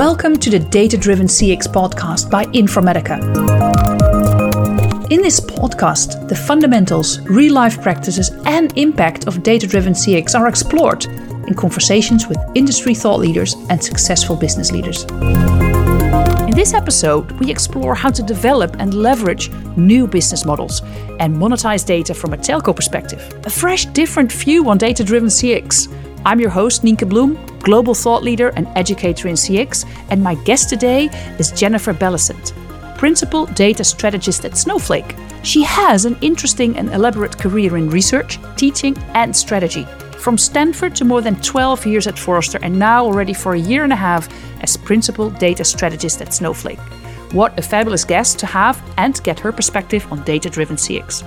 Welcome to the Data Driven CX podcast by Informatica. In this podcast, the fundamentals, real life practices, and impact of data driven CX are explored in conversations with industry thought leaders and successful business leaders. In this episode, we explore how to develop and leverage new business models and monetize data from a telco perspective. A fresh, different view on data driven CX. I'm your host, Nienke Bloem, global thought leader and educator in CX, and my guest today is Jennifer Belissent, principal data strategist at Snowflake. She has an interesting and elaborate career in research, teaching, and strategy. From Stanford to more than 12 years at Forrester, and now already for a year and a half as principal data strategist at Snowflake. What a fabulous guest to have and get her perspective on data driven CX.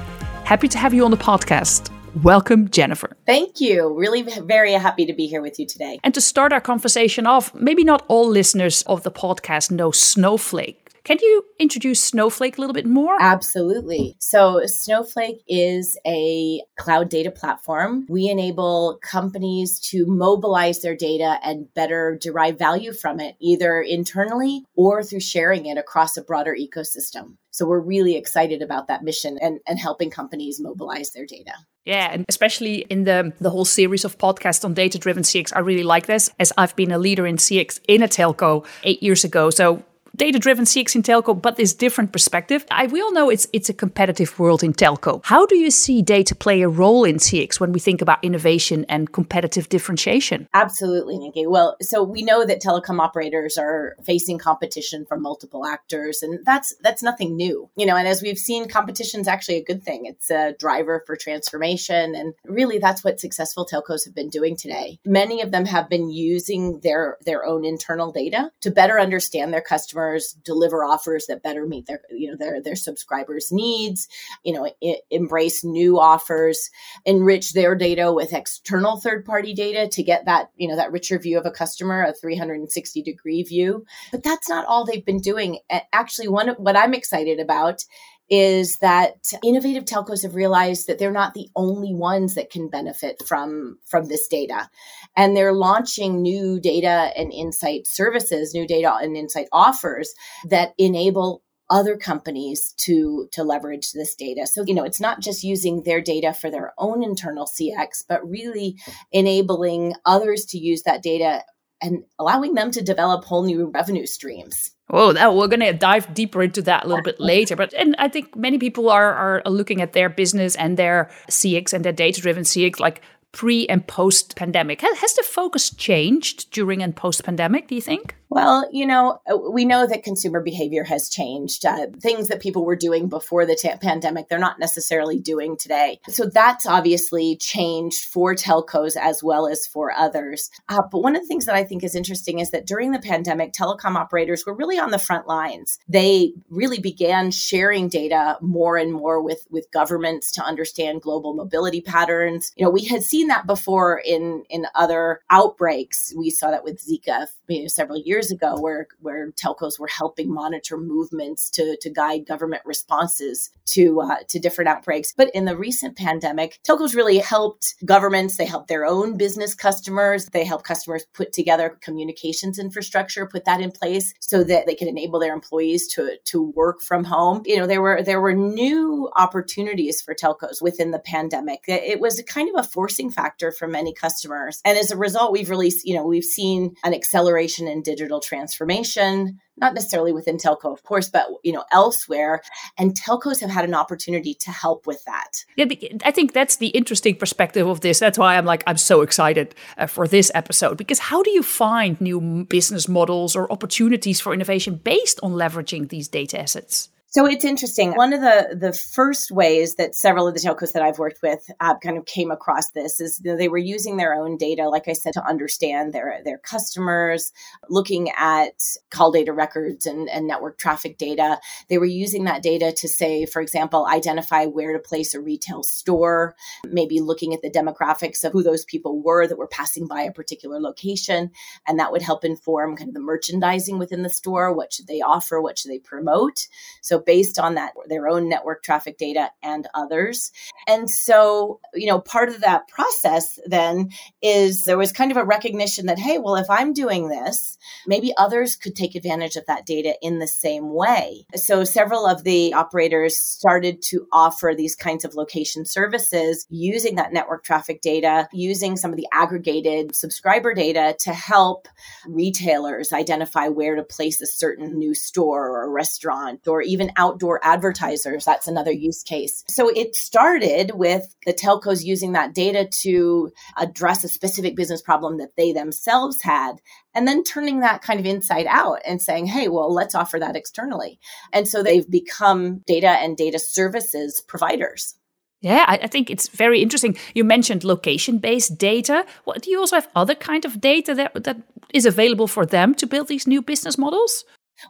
Happy to have you on the podcast. Welcome, Jennifer. Thank you. Really very happy to be here with you today. And to start our conversation off, maybe not all listeners of the podcast know Snowflake. Can you introduce Snowflake a little bit more? Absolutely. So, Snowflake is a cloud data platform. We enable companies to mobilize their data and better derive value from it, either internally or through sharing it across a broader ecosystem. So, we're really excited about that mission and, and helping companies mobilize their data. Yeah, and especially in the the whole series of podcasts on data driven CX, I really like this as I've been a leader in CX in a telco eight years ago. So data driven CX in telco, but this different perspective. I, we all know it's it's a competitive world in telco. How do you see data play a role in CX when we think about innovation and competitive differentiation? Absolutely, Nikki. Well, so we know that telecom operators are facing competition from multiple actors, and that's that's nothing new. You know, and as we've seen, competition is actually a good thing. It's a driver for transformation, and really that's what successful telcos have been doing today. Many of them have been using their their own internal data to better understand their customers customers, deliver offers that better meet their you know their their subscribers' needs, you know, I- embrace new offers, enrich their data with external third-party data to get that you know that richer view of a customer, a 360 degree view. But that's not all they've been doing. Actually, one of what I'm excited about is that innovative telcos have realized that they're not the only ones that can benefit from from this data. And they're launching new data and insight services new data and insight offers that enable other companies to to leverage this data. So you know it's not just using their data for their own internal cx but really enabling others to use that data and allowing them to develop whole new revenue streams Oh, that, we're going to dive deeper into that a little bit later. But and I think many people are are looking at their business and their CX and their data driven CX like pre and post pandemic. Has the focus changed during and post pandemic? Do you think? Well, you know, uh, we know that consumer behavior has changed. Uh, things that people were doing before the t- pandemic, they're not necessarily doing today. So that's obviously changed for telcos as well as for others. Uh, but one of the things that I think is interesting is that during the pandemic, telecom operators were really on the front lines. They really began sharing data more and more with, with governments to understand global mobility patterns. You know, we had seen that before in, in other outbreaks. We saw that with Zika you know, several years years ago where where telcos were helping monitor movements to to guide government responses to uh, to different outbreaks. But in the recent pandemic, telcos really helped governments. They helped their own business customers. They helped customers put together communications infrastructure, put that in place so that they could enable their employees to to work from home. You know, there were there were new opportunities for telcos within the pandemic. It was kind of a forcing factor for many customers, and as a result, we've really you know we've seen an acceleration in digital digital transformation, not necessarily within telco, of course, but you know elsewhere. And telcos have had an opportunity to help with that. Yeah, I think that's the interesting perspective of this. That's why I'm like I'm so excited uh, for this episode because how do you find new business models or opportunities for innovation based on leveraging these data assets? So it's interesting. One of the the first ways that several of the telcos that I've worked with uh, kind of came across this is they were using their own data, like I said, to understand their their customers, looking at call data records and, and network traffic data. They were using that data to say, for example, identify where to place a retail store, maybe looking at the demographics of who those people were that were passing by a particular location, and that would help inform kind of the merchandising within the store. What should they offer? What should they promote? So based on that, their own network traffic data and others. And so, you know, part of that process then is there was kind of a recognition that, hey, well, if I'm doing this, maybe others could take advantage of that data in the same way. So several of the operators started to offer these kinds of location services using that network traffic data, using some of the aggregated subscriber data to help retailers identify where to place a certain new store or restaurant or even outdoor advertisers. That's another use case. So it started with the telcos using that data to address a specific business problem that they themselves had and then turning that kind of inside out and saying, hey, well, let's offer that externally. And so they've become data and data services providers. Yeah, I, think it's very interesting. You mentioned location-based data. What do you also have other kind of data that that is available for them to build these new business models?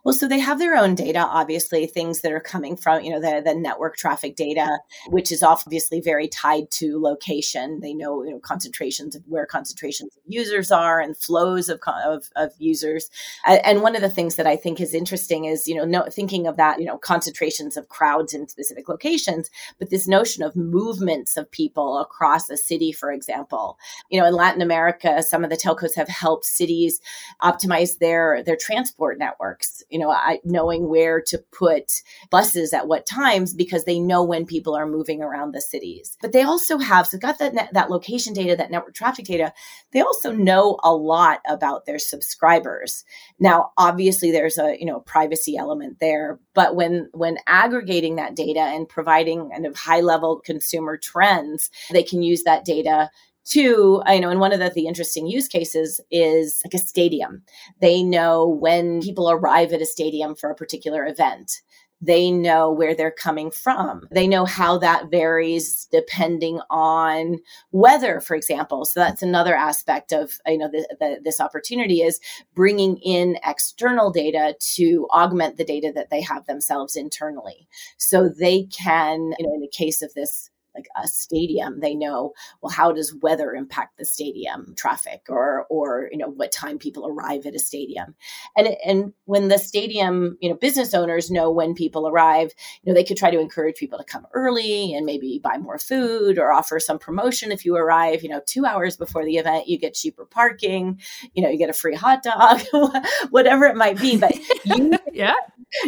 Well, so they have their own data, obviously, things that are coming from, you know, the, the network traffic data, which is obviously very tied to location. They know, you know, concentrations of where concentrations of users are and flows of, of, of users. And one of the things that I think is interesting is, you know, no, thinking of that, you know, concentrations of crowds in specific locations, but this notion of movements of people across a city, for example. You know, in Latin America, some of the telcos have helped cities optimize their, their transport networks you know, I, knowing where to put buses at what times because they know when people are moving around the cities. But they also have, so got that, that location data, that network traffic data. They also know a lot about their subscribers. Now, obviously there's a, you know, privacy element there, but when, when aggregating that data and providing kind of high level consumer trends, they can use that data Two, I know, and one of the, the interesting use cases is like a stadium. They know when people arrive at a stadium for a particular event. They know where they're coming from. They know how that varies depending on weather, for example. So that's another aspect of you know the, the, this opportunity is bringing in external data to augment the data that they have themselves internally. So they can, you know, in the case of this like a stadium they know well how does weather impact the stadium traffic or or you know what time people arrive at a stadium. And and when the stadium you know business owners know when people arrive you know they could try to encourage people to come early and maybe buy more food or offer some promotion if you arrive you know 2 hours before the event you get cheaper parking you know you get a free hot dog whatever it might be. But you, yeah.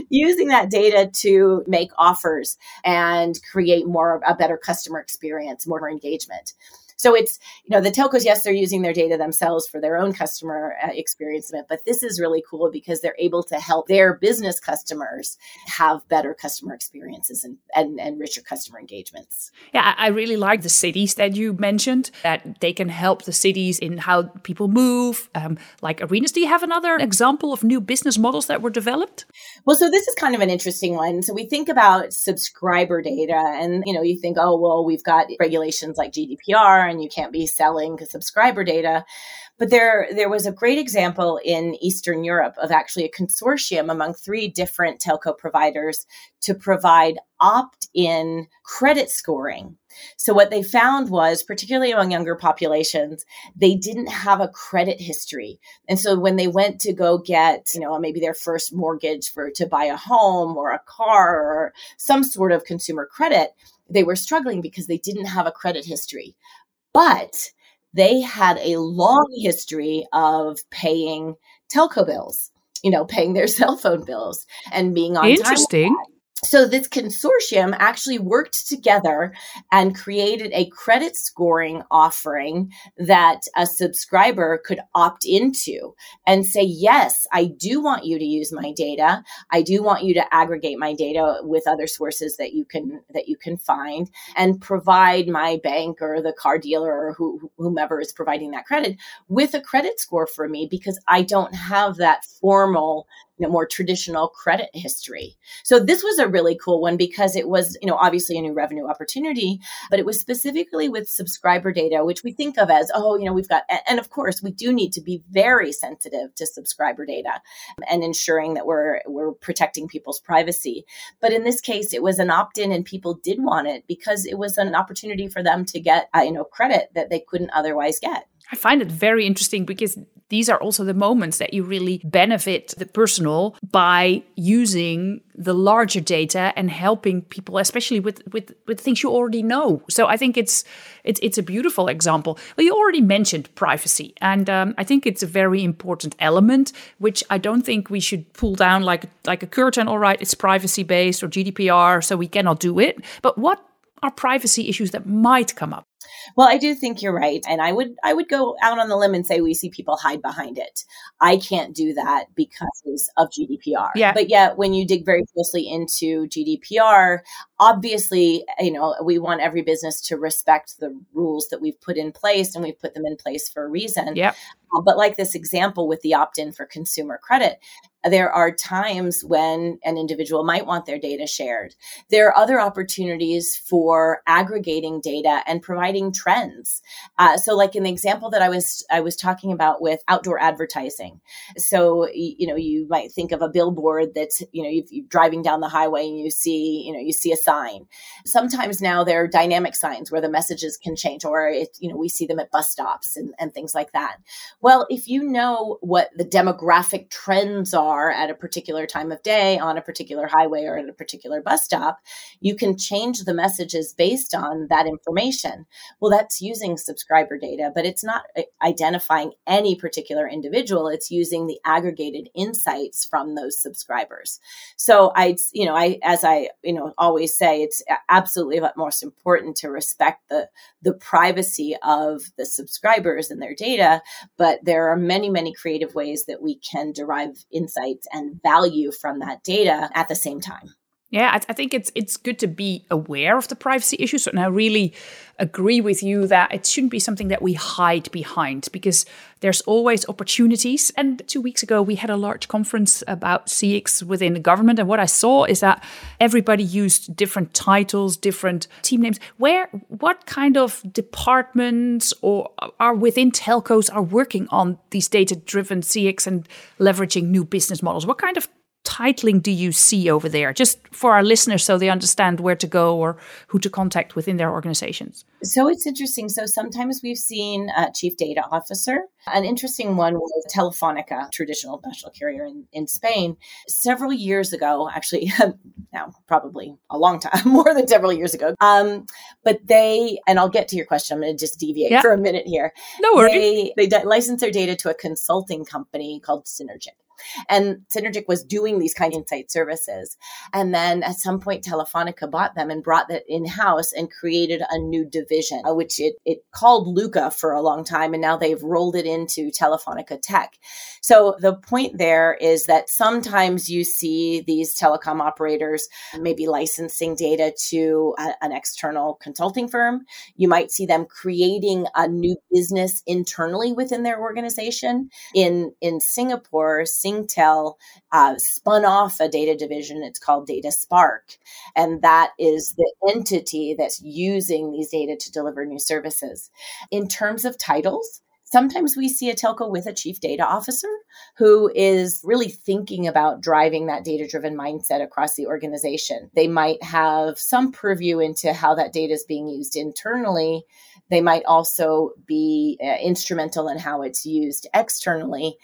using that data to make offers and create more a better customer experience, more engagement. So it's, you know, the telcos, yes, they're using their data themselves for their own customer uh, experience, but this is really cool because they're able to help their business customers have better customer experiences and, and, and richer customer engagements. Yeah, I really like the cities that you mentioned, that they can help the cities in how people move, um, like arenas. Do you have another example of new business models that were developed? Well, so this is kind of an interesting one. So we think about subscriber data and, you know, you think, oh, well, we've got regulations like GDPR and you can't be selling subscriber data. But there, there was a great example in Eastern Europe of actually a consortium among three different telco providers to provide opt in credit scoring. So, what they found was, particularly among younger populations, they didn't have a credit history. And so, when they went to go get, you know, maybe their first mortgage for to buy a home or a car or some sort of consumer credit, they were struggling because they didn't have a credit history but they had a mm. long history of paying telco bills, you know, paying their cell phone bills and being on Interesting. Time so this consortium actually worked together and created a credit scoring offering that a subscriber could opt into and say yes i do want you to use my data. I do want you to aggregate my data with other sources that you can that you can find and provide my bank or the car dealer or who, whomever is providing that credit with a credit score for me because i don't have that formal you know, more traditional credit history. So this was a really cool one because it was, you know, obviously a new revenue opportunity, but it was specifically with subscriber data, which we think of as, oh, you know, we've got, and of course we do need to be very sensitive to subscriber data and ensuring that we're, we're protecting people's privacy. But in this case, it was an opt-in and people did want it because it was an opportunity for them to get, uh, you know, credit that they couldn't otherwise get. I find it very interesting because these are also the moments that you really benefit the personal by using the larger data and helping people, especially with with with things you already know. So I think it's it's it's a beautiful example. Well, you already mentioned privacy, and um, I think it's a very important element, which I don't think we should pull down like like a curtain. All right, it's privacy based or GDPR, so we cannot do it. But what are privacy issues that might come up? Well, I do think you're right. And I would I would go out on the limb and say we see people hide behind it. I can't do that because of GDPR. Yeah. But yet when you dig very closely into GDPR, obviously, you know, we want every business to respect the rules that we've put in place and we've put them in place for a reason. Yeah. Uh, but like this example with the opt-in for consumer credit, there are times when an individual might want their data shared. There are other opportunities for aggregating data and providing trends. Uh, so, like in the example that I was I was talking about with outdoor advertising. So, you know, you might think of a billboard that's you know you're driving down the highway and you see you know you see a sign. Sometimes now there are dynamic signs where the messages can change, or it, you know we see them at bus stops and, and things like that. Well, if you know what the demographic trends are are at a particular time of day on a particular highway or at a particular bus stop, you can change the messages based on that information. Well, that's using subscriber data, but it's not uh, identifying any particular individual. It's using the aggregated insights from those subscribers. So I, you know, I, as I, you know, always say, it's absolutely most important to respect the, the privacy of the subscribers and their data. But there are many, many creative ways that we can derive insights insights and value from that data at the same time. Yeah, I, I, think it's it's good to be aware of the privacy issues, and I really agree with you that it shouldn't be something that we hide behind because there's always opportunities. And two weeks ago, we had a large conference about CX within the government, and what I saw is that everybody used different titles, different team names. Where, what kind of departments or are within telcos are working on these data-driven CX and leveraging new business models? What kind of titling do you see over there, just for our listeners so they understand where to go or who to contact within their organizations? So it's interesting. So sometimes we've seen a chief data officer. An interesting one was Telefonica, traditional national carrier in, in Spain. Several years ago, actually, now probably a long time, more than several years ago. Um, but they, and I'll get to your question, I'm going to just deviate yeah. for a minute here. No worries. They, they licensed their data to a consulting company called Synergic. And Synergic was doing these kind of insight services. And then at some point, Telefonica bought them and brought that in house and created a new division, uh, which it, it called Luca for a long time. And now they've rolled it into Telefonica Tech. So the point there is that sometimes you see these telecom operators maybe licensing data to a, an external consulting firm. You might see them creating a new business internally within their organization. In, in Singapore, Singtel uh, spun off a data division. It's called DataSpark. And that is the entity that's using these data to deliver new services. In terms of titles, Sometimes we see a telco with a chief data officer who is really thinking about driving that data driven mindset across the organization. They might have some purview into how that data is being used internally they might also be uh, instrumental in how it's used externally.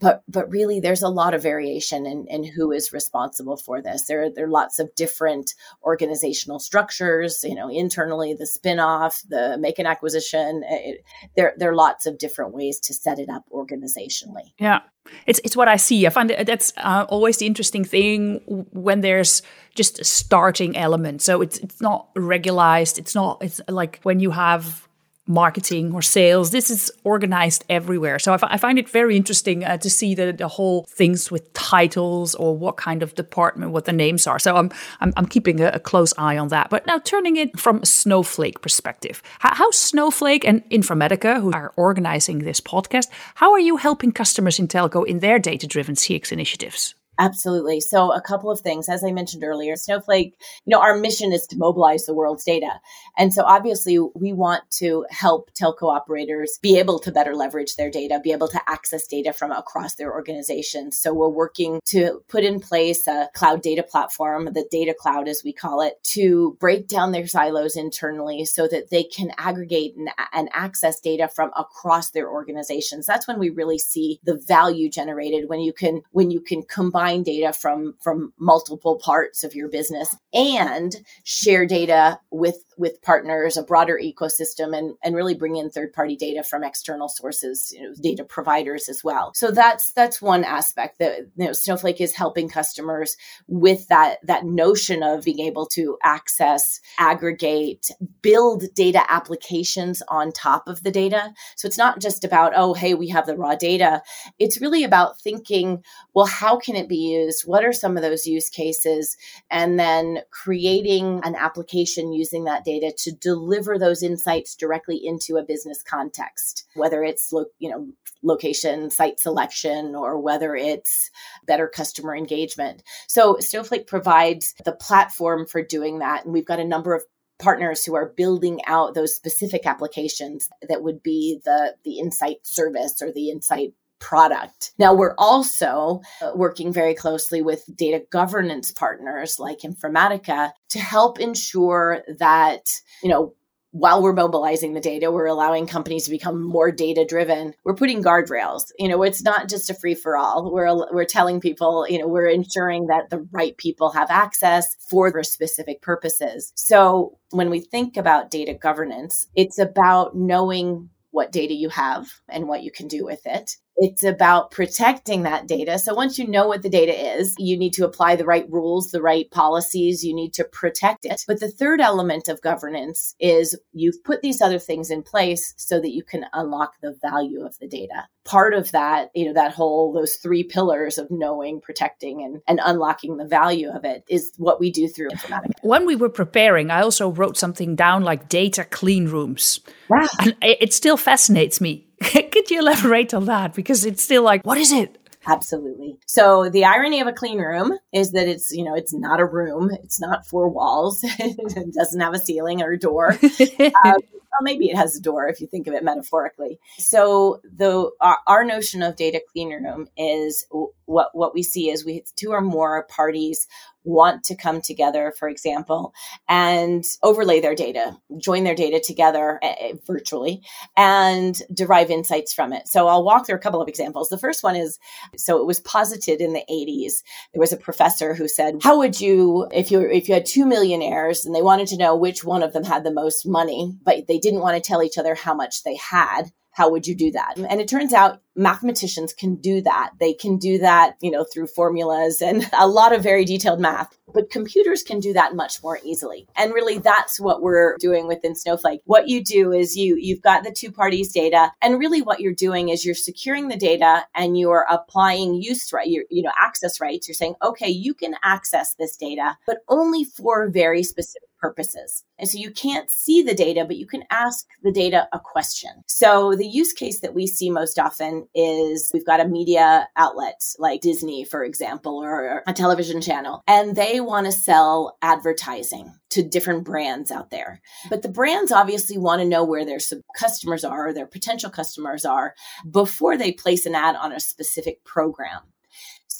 But but really, there's a lot of variation in, in who is responsible for this. There, there are lots of different organizational structures. You know, internally, the spinoff, the make an acquisition. It, there, there are lots of different ways to set it up organizationally. Yeah. It's it's what I see. I find that's uh, always the interesting thing when there's just a starting element. So it's it's not regularized. It's not. It's like when you have marketing or sales. This is organized everywhere. So I, find it very interesting uh, to see the, the whole things with titles or what kind of department, what the names are. So I'm, I'm, I'm keeping a, a, close eye on that. But now turning it from a Snowflake perspective, how, how Snowflake and Informatica, who are organizing this podcast, how are you helping customers in telco in their data driven CX initiatives? Absolutely. So, a couple of things. As I mentioned earlier, Snowflake, you know, our mission is to mobilize the world's data. And so, obviously, we want to help telco operators be able to better leverage their data, be able to access data from across their organizations. So, we're working to put in place a cloud data platform, the data cloud, as we call it, to break down their silos internally so that they can aggregate and, and access data from across their organizations. That's when we really see the value generated when you can, when you can combine combine data from from multiple parts of your business and share data with with partners, a broader ecosystem, and, and really bring in third party data from external sources, you know, data providers as well. So that's that's one aspect that you know Snowflake is helping customers with that that notion of being able to access, aggregate, build data applications on top of the data. So it's not just about oh hey we have the raw data. It's really about thinking well how can it be used? What are some of those use cases? And then creating an application using that data to deliver those insights directly into a business context, whether it's lo- you know location site selection or whether it's better customer engagement. So Snowflake provides the platform for doing that and we've got a number of partners who are building out those specific applications that would be the the insight service or the insight product. Now, we're also uh, working very closely with data governance partners like Informatica to help ensure that, you know, while we're mobilizing the data, we're allowing companies to become more data driven. We're putting guardrails. You know, it's not just a free for all. We're we're telling people, you know, we're ensuring that the right people have access for their specific purposes. So, when we think about data governance, it's about knowing what data you have and what you can do with it. It's about protecting that data. So once you know what the data is, you need to apply the right rules, the right policies, you need to protect it. But the third element of governance is you've put these other things in place so that you can unlock the value of the data. Part of that, you know, that whole, those three pillars of knowing, protecting, and, and unlocking the value of it is what we do through Informatica. When we were preparing, I also wrote something down like data clean rooms. Wow. And it still fascinates me Could you elaborate on that? Because it's still like, what is it? Absolutely. So the irony of a clean room is that it's, you know, it's not a room. It's not four walls. it doesn't have a ceiling or a door. um, well, maybe it has a door if you think of it metaphorically. So the our, our notion of data clean room is what what we see is we two or more parties want to come together, for example, and overlay their data, join their data together uh, virtually, and derive insights from it. So I'll walk through a couple of examples. The first one is so it was posited in the 80s. There was a professor who said, "How would you if you if you had two millionaires and they wanted to know which one of them had the most money, but they didn't want to tell each other how much they had?" How would you do that? And it turns out mathematicians can do that. They can do that, you know, through formulas and a lot of very detailed math, but computers can do that much more easily. And really that's what we're doing within Snowflake. What you do is you you've got the two parties data and really what you're doing is you're securing the data and you're applying use right, you know, access rights. You're saying, "Okay, you can access this data, but only for very specific purposes. And so you can't see the data, but you can ask the data a question. So the use case that we see most often is we've got a media outlet like Disney, for example, or a television channel, and they want to sell advertising to different brands out there. But the brands obviously want to know where their customers are, or their potential customers are before they place an ad on a specific program.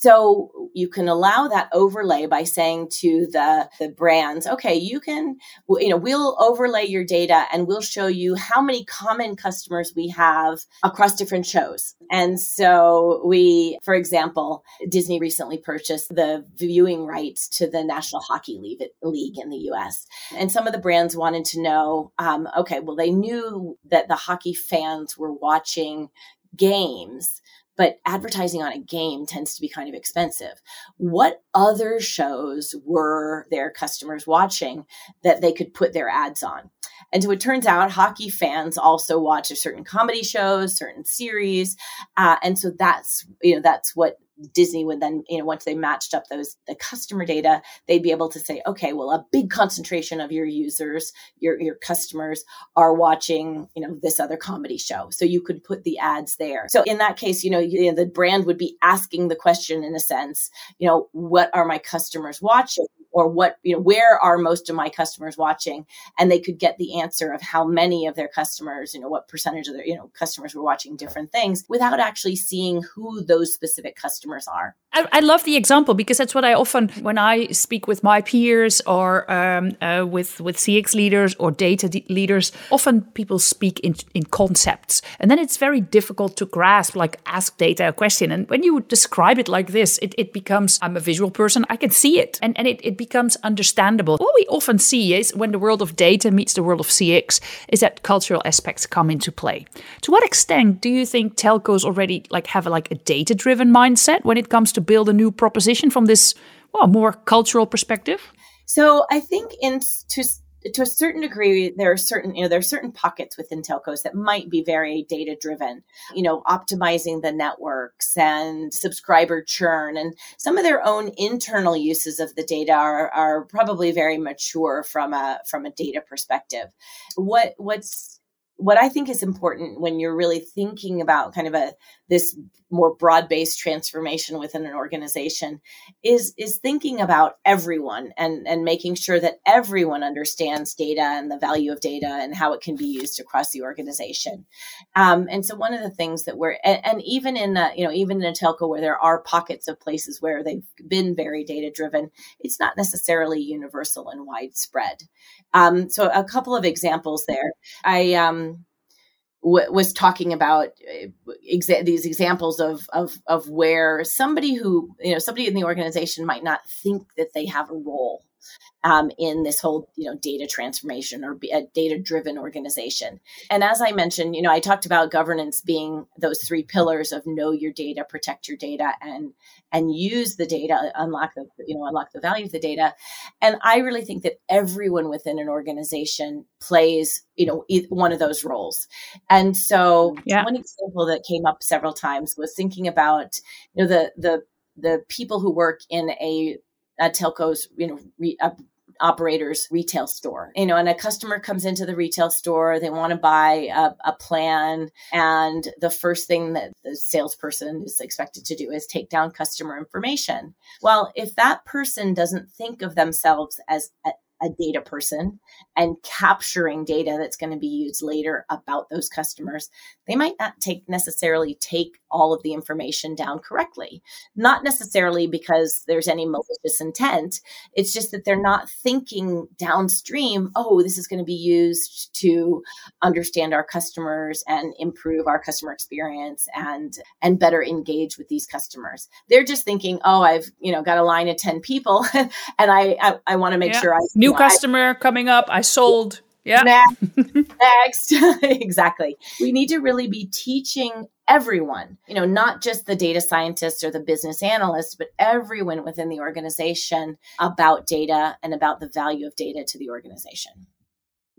So you can allow that overlay by saying to the, the brands, okay, you can, you know, we'll overlay your data and we'll show you how many common customers we have across different shows. And so we, for example, Disney recently purchased the viewing rights to the National Hockey League, in the US. And some of the brands wanted to know, um, okay, well, they knew that the hockey fans were watching games but advertising on a game tends to be kind of expensive. What other shows were their customers watching that they could put their ads on? And so it turns out hockey fans also watch a certain comedy shows, certain series, uh, and so that's you know that's what Disney would then, you know, once they matched up those the customer data, they'd be able to say, okay, well, a big concentration of your users, your your customers are watching, you know, this other comedy show. So you could put the ads there. So in that case, you know, you know the brand would be asking the question in a sense, you know, what are my customers watching? Or what you know where are most of my customers watching and they could get the answer of how many of their customers you know what percentage of their you know customers were watching different things without actually seeing who those specific customers are I, I love the example because that's what I often when I speak with my peers or um, uh, with with CX leaders or data de- leaders. Often people speak in in concepts, and then it's very difficult to grasp. Like ask data a question, and when you describe it like this, it, it becomes I'm a visual person. I can see it, and and it, it becomes understandable. What we often see is when the world of data meets the world of CX, is that cultural aspects come into play. To what extent do you think telcos already like have a, like a data driven mindset when it comes to build a new proposition from this well more cultural perspective? So I think in to to a certain degree, there are certain, you know, there are certain pockets within telcos that might be very data driven, you know, optimizing the networks and subscriber churn and some of their own internal uses of the data are, are probably very mature from a, from a data perspective. What, what's, what I think is important when you're really thinking about kind of a this more broad-based transformation within an organization is is thinking about everyone and and making sure that everyone understands data and the value of data and how it can be used across the organization. Um, and so one of the things that we're and, and even in a, you know even in a telco where there are pockets of places where they've been very data driven, it's not necessarily universal and widespread. Um, so a couple of examples there. I um, w- was talking about uh, exa- these examples of, of of where somebody who you know somebody in the organization might not think that they have a role um, in this whole you know data transformation or a data driven organization. And as i mentioned you know i talked about governance being those three pillars of know your data protect your data and and use the data unlock the you know unlock the value of the data. And i really think that everyone within an organization plays you know one of those roles. And so yeah. one example that came up several times was thinking about you know the the the people who work in a a telco's you know re, a operator's retail store. You know, and a customer comes into the retail store, they want to buy a, a, plan, and the first thing that the salesperson is expected to do is take down customer information. Well, if that person doesn't think of themselves as a, a data person and capturing data that's going to be used later about those customers, they might not take necessarily take all of the information down correctly. Not necessarily because there's any malicious intent. It's just that they're not thinking downstream, oh, this is going to be used to understand our customers and improve our customer experience and and better engage with these customers. They're just thinking, oh, I've, you know, got a line of 10 people and I I, I want to make yeah. sure I new customer I, coming up, I sold yeah. Next. next. exactly. We need to really be teaching everyone, you know, not just the data scientists or the business analysts, but everyone within the organization about data and about the value of data to the organization.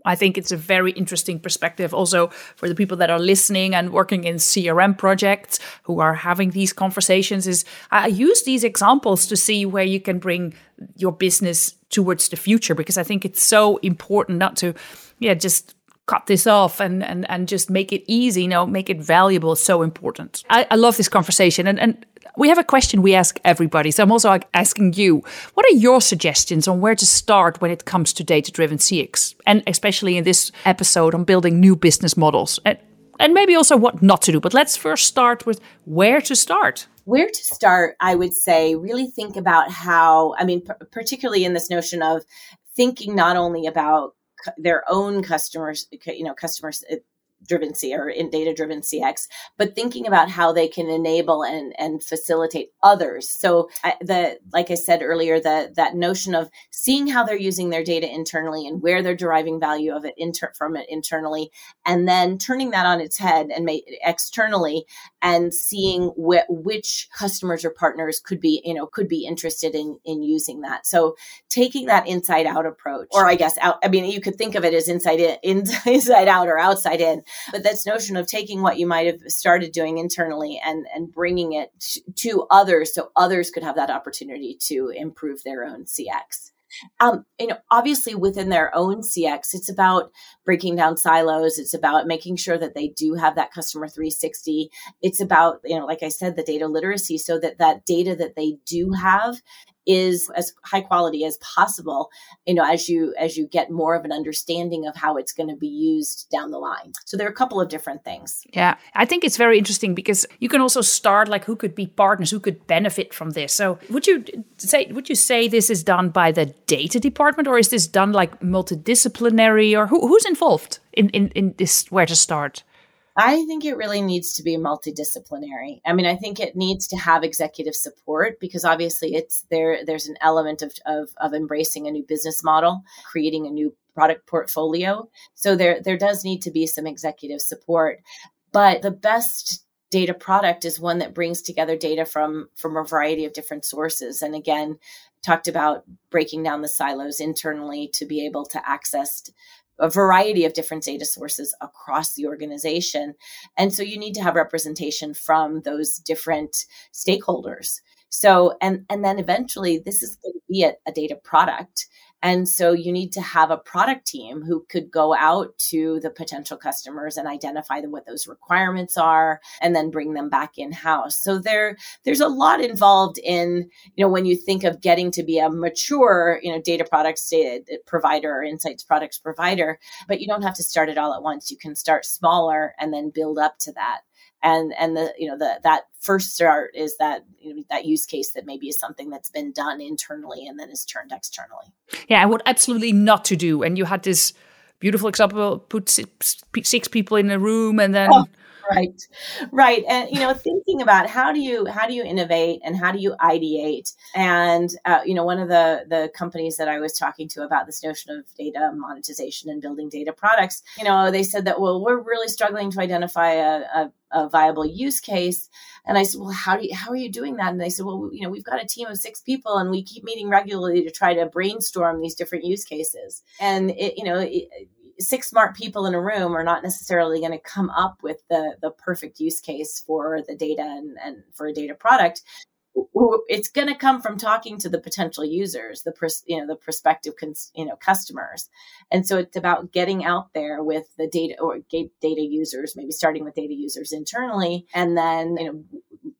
I think it's a very interesting perspective also for the people that are listening and working in CRM projects who are having these conversations is I use these examples to see where you can bring your business towards the future because I think it's so important not to yeah just cut this off and and and just make it easy you know make it valuable so important I, I love this conversation and and we have a question we ask everybody. So I'm also asking you, what are your suggestions on where to start when it comes to data driven CX? And especially in this episode on building new business models. And, and maybe also what not to do. But let's first start with where to start. Where to start, I would say, really think about how, I mean, p- particularly in this notion of thinking not only about their own customers, you know, customers driven C or in data driven CX, but thinking about how they can enable and, and facilitate others. So I, the, like I said earlier, the, that notion of seeing how they're using their data internally and where they're deriving value of it inter- from it internally, and then turning that on its head and make externally and seeing wh- which customers or partners could be, you know, could be interested in, in using that. So taking that inside out approach, or I guess out, I mean, you could think of it as inside in, inside out or outside in But this notion of taking what you might have started doing internally and, and bringing it to others so others could have that opportunity to improve their own CX. Um, you know, obviously within their own CX, it's about breaking down silos. It's about making sure that they do have that customer 360. It's about, you know, like I said, the data literacy so that that data that they do have is as high quality as possible you know as you as you get more of an understanding of how it's going to be used down the line. So there are a couple of different things. Yeah i think it's very interesting because you can also start like who could be partners who could benefit from this. So would you say would you say this is done by the data department or is this done like multidisciplinary or who, who's involved in, in in this where to start I think it really needs to be multidisciplinary. I mean, I think it needs to have executive support because obviously it's there there's an element of, of, of embracing a new business model, creating a new product portfolio. So there there does need to be some executive support. But the best data product is one that brings together data from from a variety of different sources and again talked about breaking down the silos internally to be able to access a variety of different data sources across the organization. And so you need to have representation from those different stakeholders. So, and, and then eventually this is going to be a, a data product. And so you need to have a product team who could go out to the potential customers and identify what those requirements are and then bring them back in house. So there there's a lot involved in, you know, when you think of getting to be a mature, you know, data products data provider or insights products provider, but you don't have to start it all at once. You can start smaller and then build up to that and and the you know the that first start is that you know, that use case that maybe is something that's been done internally and then is turned externally. Yeah and what absolutely not to do. And you had this beautiful example put six, six people in a room and then oh, right. Right. And you know thinking about how do you how do you innovate and how do you ideate? And uh, you know one of the the companies that i was talking to about this notion of data monetization and building data products you know they said that well we're really struggling to identify a, a a viable use case. And I said, well, how do you, how are you doing that? And they said, well, you know, we've got a team of six people and we keep meeting regularly to try to brainstorm these different use cases. And it, you know, it, six smart people in a room are not necessarily going to come up with the the perfect use case for the data and, and for a data product it's going to come from talking to the potential users the pers- you know the prospective cons- you know customers. And so it's about getting out there with the data or data users maybe starting with data users internally and then you know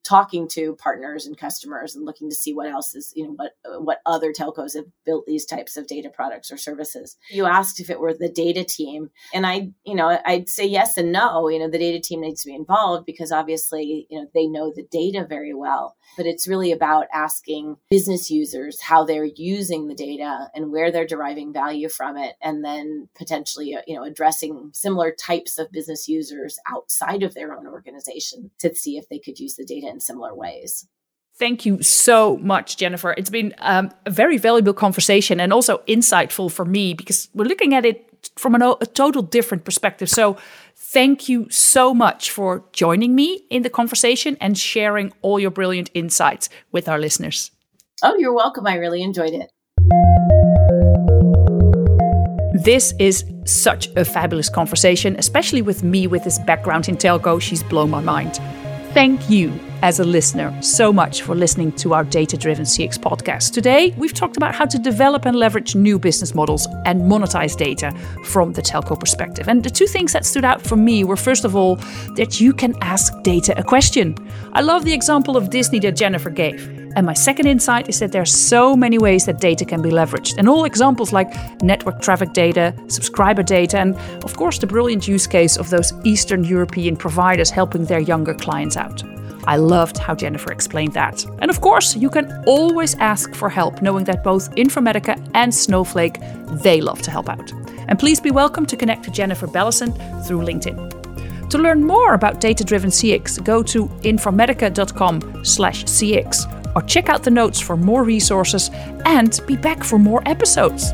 talking to partners and customers and looking to see what else is you know what what other telcos have built these types of data products or services. You asked if it were the data team and i you know i'd say yes and no. You know the data team needs to be involved because obviously you know they know the data very well. But it's really about asking business users how they're using the data and where they're deriving value from it and then potentially uh, you know addressing similar types of business users outside of their own organization to see if they could use the data in similar ways Thank you so much, Jennifer. It's been um, a very valuable conversation and also insightful for me because we're looking at it from an, a total different perspective. So, Thank you so much for joining me in the conversation and sharing all your brilliant insights with our listeners. Oh, you're welcome. I really enjoyed it. This is such a fabulous conversation, especially with me with this background in telco. She's blown my mind. Thank you, as a listener, so much for listening to our Data Driven CX podcast. Today, we've talked about how to develop and leverage new business models and monetize data from the telco perspective. And the two things that stood out for me were first of all, that you can ask data a question. I love the example of Disney that Jennifer gave. And my second insight is that there are so many ways that data can be leveraged. And all examples like network traffic data, subscriber data, and of course the brilliant use case of those Eastern European providers helping their younger clients out. I loved how Jennifer explained that. And of course, you can always ask for help, knowing that both Informatica and Snowflake, they love to help out. And please be welcome to connect to Jennifer Belissent through LinkedIn. To learn more about data-driven CX, go to informatica.com/cx or check out the notes for more resources and be back for more episodes.